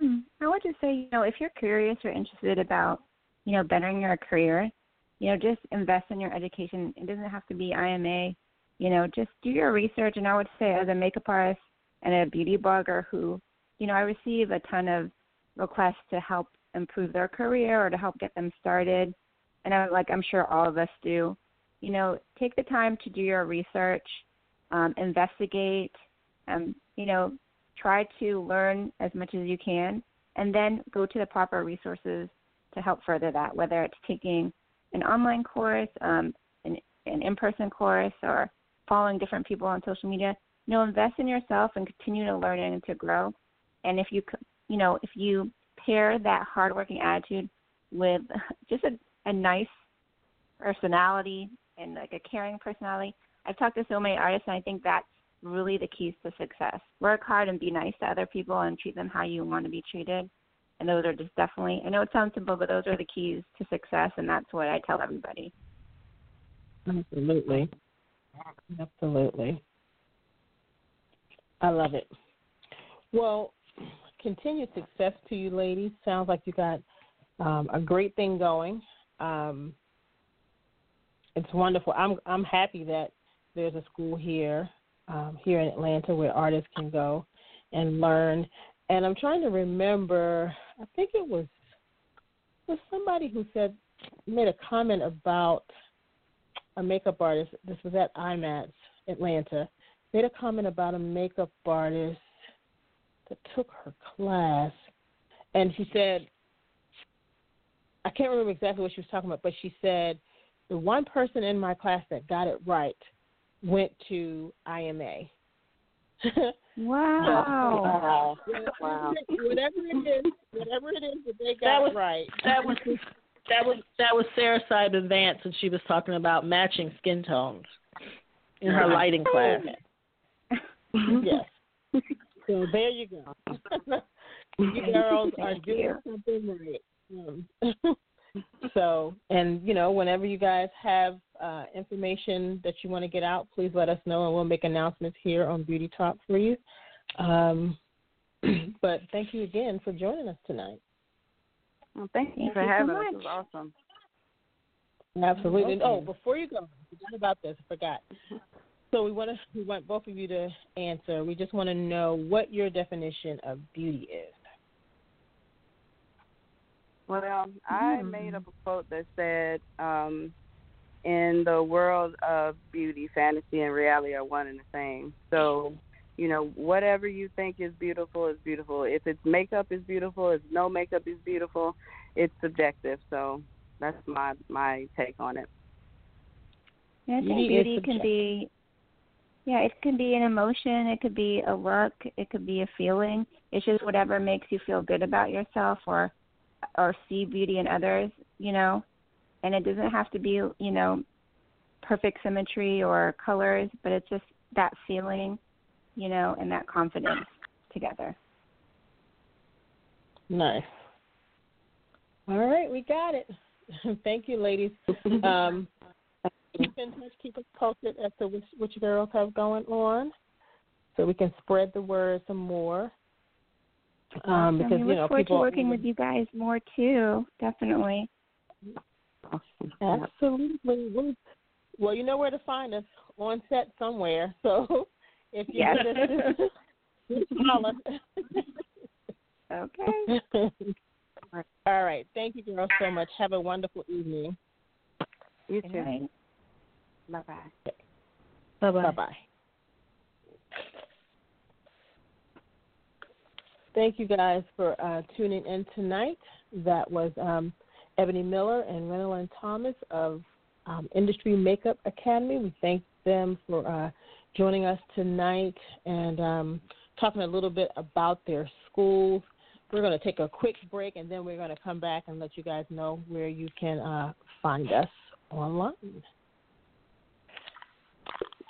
Hmm. I would just say, you know, if you're curious or interested about, you know, bettering your career, you know, just invest in your education. It doesn't have to be IMA. You know, just do your research. And I would say, as a makeup artist and a beauty blogger who, you know, I receive a ton of requests to help improve their career or to help get them started. And I like I'm sure all of us do. You know, take the time to do your research, um, investigate, um, you know, try to learn as much as you can, and then go to the proper resources to help further that. Whether it's taking an online course, um, an, an in-person course, or following different people on social media. You know, invest in yourself and continue to learn and to grow. And if you, you know, if you pair that hardworking attitude with just a, a nice personality and like a caring personality. I've talked to so many artists, and I think that's really the keys to success. Work hard and be nice to other people and treat them how you want to be treated. And those are just definitely, I know it sounds simple, but those are the keys to success, and that's what I tell everybody. Absolutely. Absolutely. I love it. Well, continued success to you, ladies. Sounds like you got um, a great thing going. Um, it's wonderful. I'm I'm happy that there's a school here um, here in Atlanta where artists can go and learn and I'm trying to remember. I think it was was somebody who said made a comment about a makeup artist. This was at IMATS Atlanta. Made a comment about a makeup artist that took her class, and she said, I can't remember exactly what she was talking about, but she said the one person in my class that got it right went to IMA. wow. Uh, wow. Whatever it is, whatever it is that they got that was, right. That was that was that was Sarah Simon Vance, and she was talking about matching skin tones in her lighting class. yes. So there you go. you girls are doing something right. Um, so, and you know, whenever you guys have uh, information that you want to get out, please let us know, and we'll make announcements here on Beauty Talk for you. Um, but thank you again for joining us tonight. Well, thank you thank for you having so us. much. It was awesome. Absolutely. Okay. Oh, before you go, I forgot about this. I forgot. So we want to we want both of you to answer. We just want to know what your definition of beauty is. Well, I Mm-hmm. made up a quote that said, um, "In the world of beauty, fantasy and reality are one and the same." So, you know, whatever you think is beautiful is beautiful. If it's makeup is beautiful, if no makeup is beautiful, it's subjective. So that's my my take on it. Yeah, I think Beauty beauty can be yeah, it can be an emotion, it could be a look, it could be a feeling. It's just whatever makes you feel good about yourself or or see beauty in others, you know. And it doesn't have to be, you know, perfect symmetry or colors, but it's just that feeling, you know, and that confidence together. Nice. All right, we got it. Thank you, ladies. Um, keep in touch, keep us posted as to which, which girls have going on, so we can spread the word some more. Um, Awesome. because we look you know forward people to working with you guys more too, definitely. Awesome. Absolutely. Well, you know where to find us on set somewhere. So if you Yes. us, just holler. Okay. All right. Thank you, girls, so much. Have a wonderful evening. You too. Night. Bye bye. Bye Bye bye. Thank you guys for uh, tuning in tonight. That was um, Ebony Miller and Renelyn Thomas of um, Industry Makeup Academy. We thank them for uh, joining us tonight and um, talking a little bit about their schools. We're going to take a quick break and then we're going to come back and let you guys know where you can uh, find us online.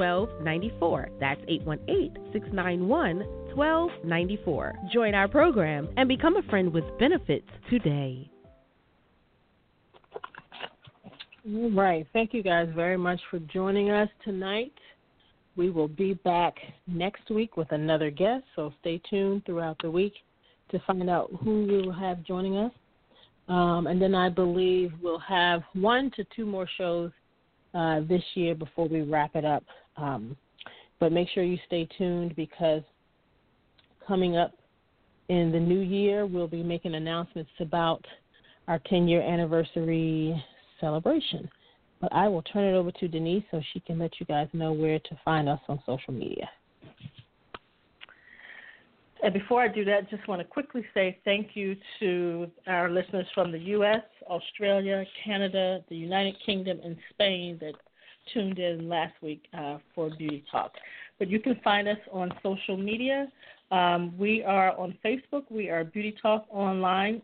1294. That's 818 691 1294. Join our program and become a friend with benefits today. All right. Thank you guys very much for joining us tonight. We will be back next week with another guest, so stay tuned throughout the week to find out who we will have joining us. Um, and then I believe we'll have one to two more shows uh, this year before we wrap it up. Um, but make sure you stay tuned because coming up in the new year, we'll be making announcements about our 10 year anniversary celebration. But I will turn it over to Denise so she can let you guys know where to find us on social media. And before I do that, just want to quickly say thank you to our listeners from the U.S., Australia, Canada, the United Kingdom, and Spain that tuned in last week uh, for Beauty Talk. But you can find us on social media. Um, we are on Facebook. We are Beauty Talk Online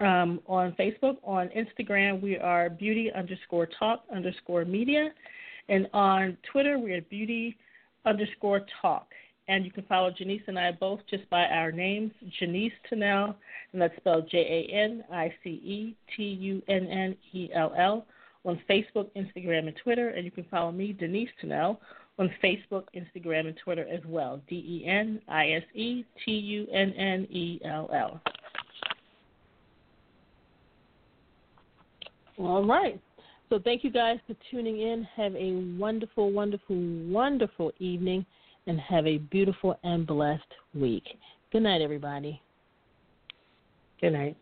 um, on Facebook. On Instagram, we are Beauty underscore Talk underscore Media. And on Twitter, we are Beauty underscore Talk. And you can follow Janice and I both just by our names, Janice Tunnell, and that's spelled J A N I C E T U N N E L L, on Facebook, Instagram, and Twitter. And you can follow me, Denise Tunnell, on Facebook, Instagram, and Twitter as well. D E N I S E T U N N E L L. All right. So thank you guys for tuning in. Have a wonderful, wonderful, wonderful evening and have a beautiful and blessed week. Good night, everybody. Good night.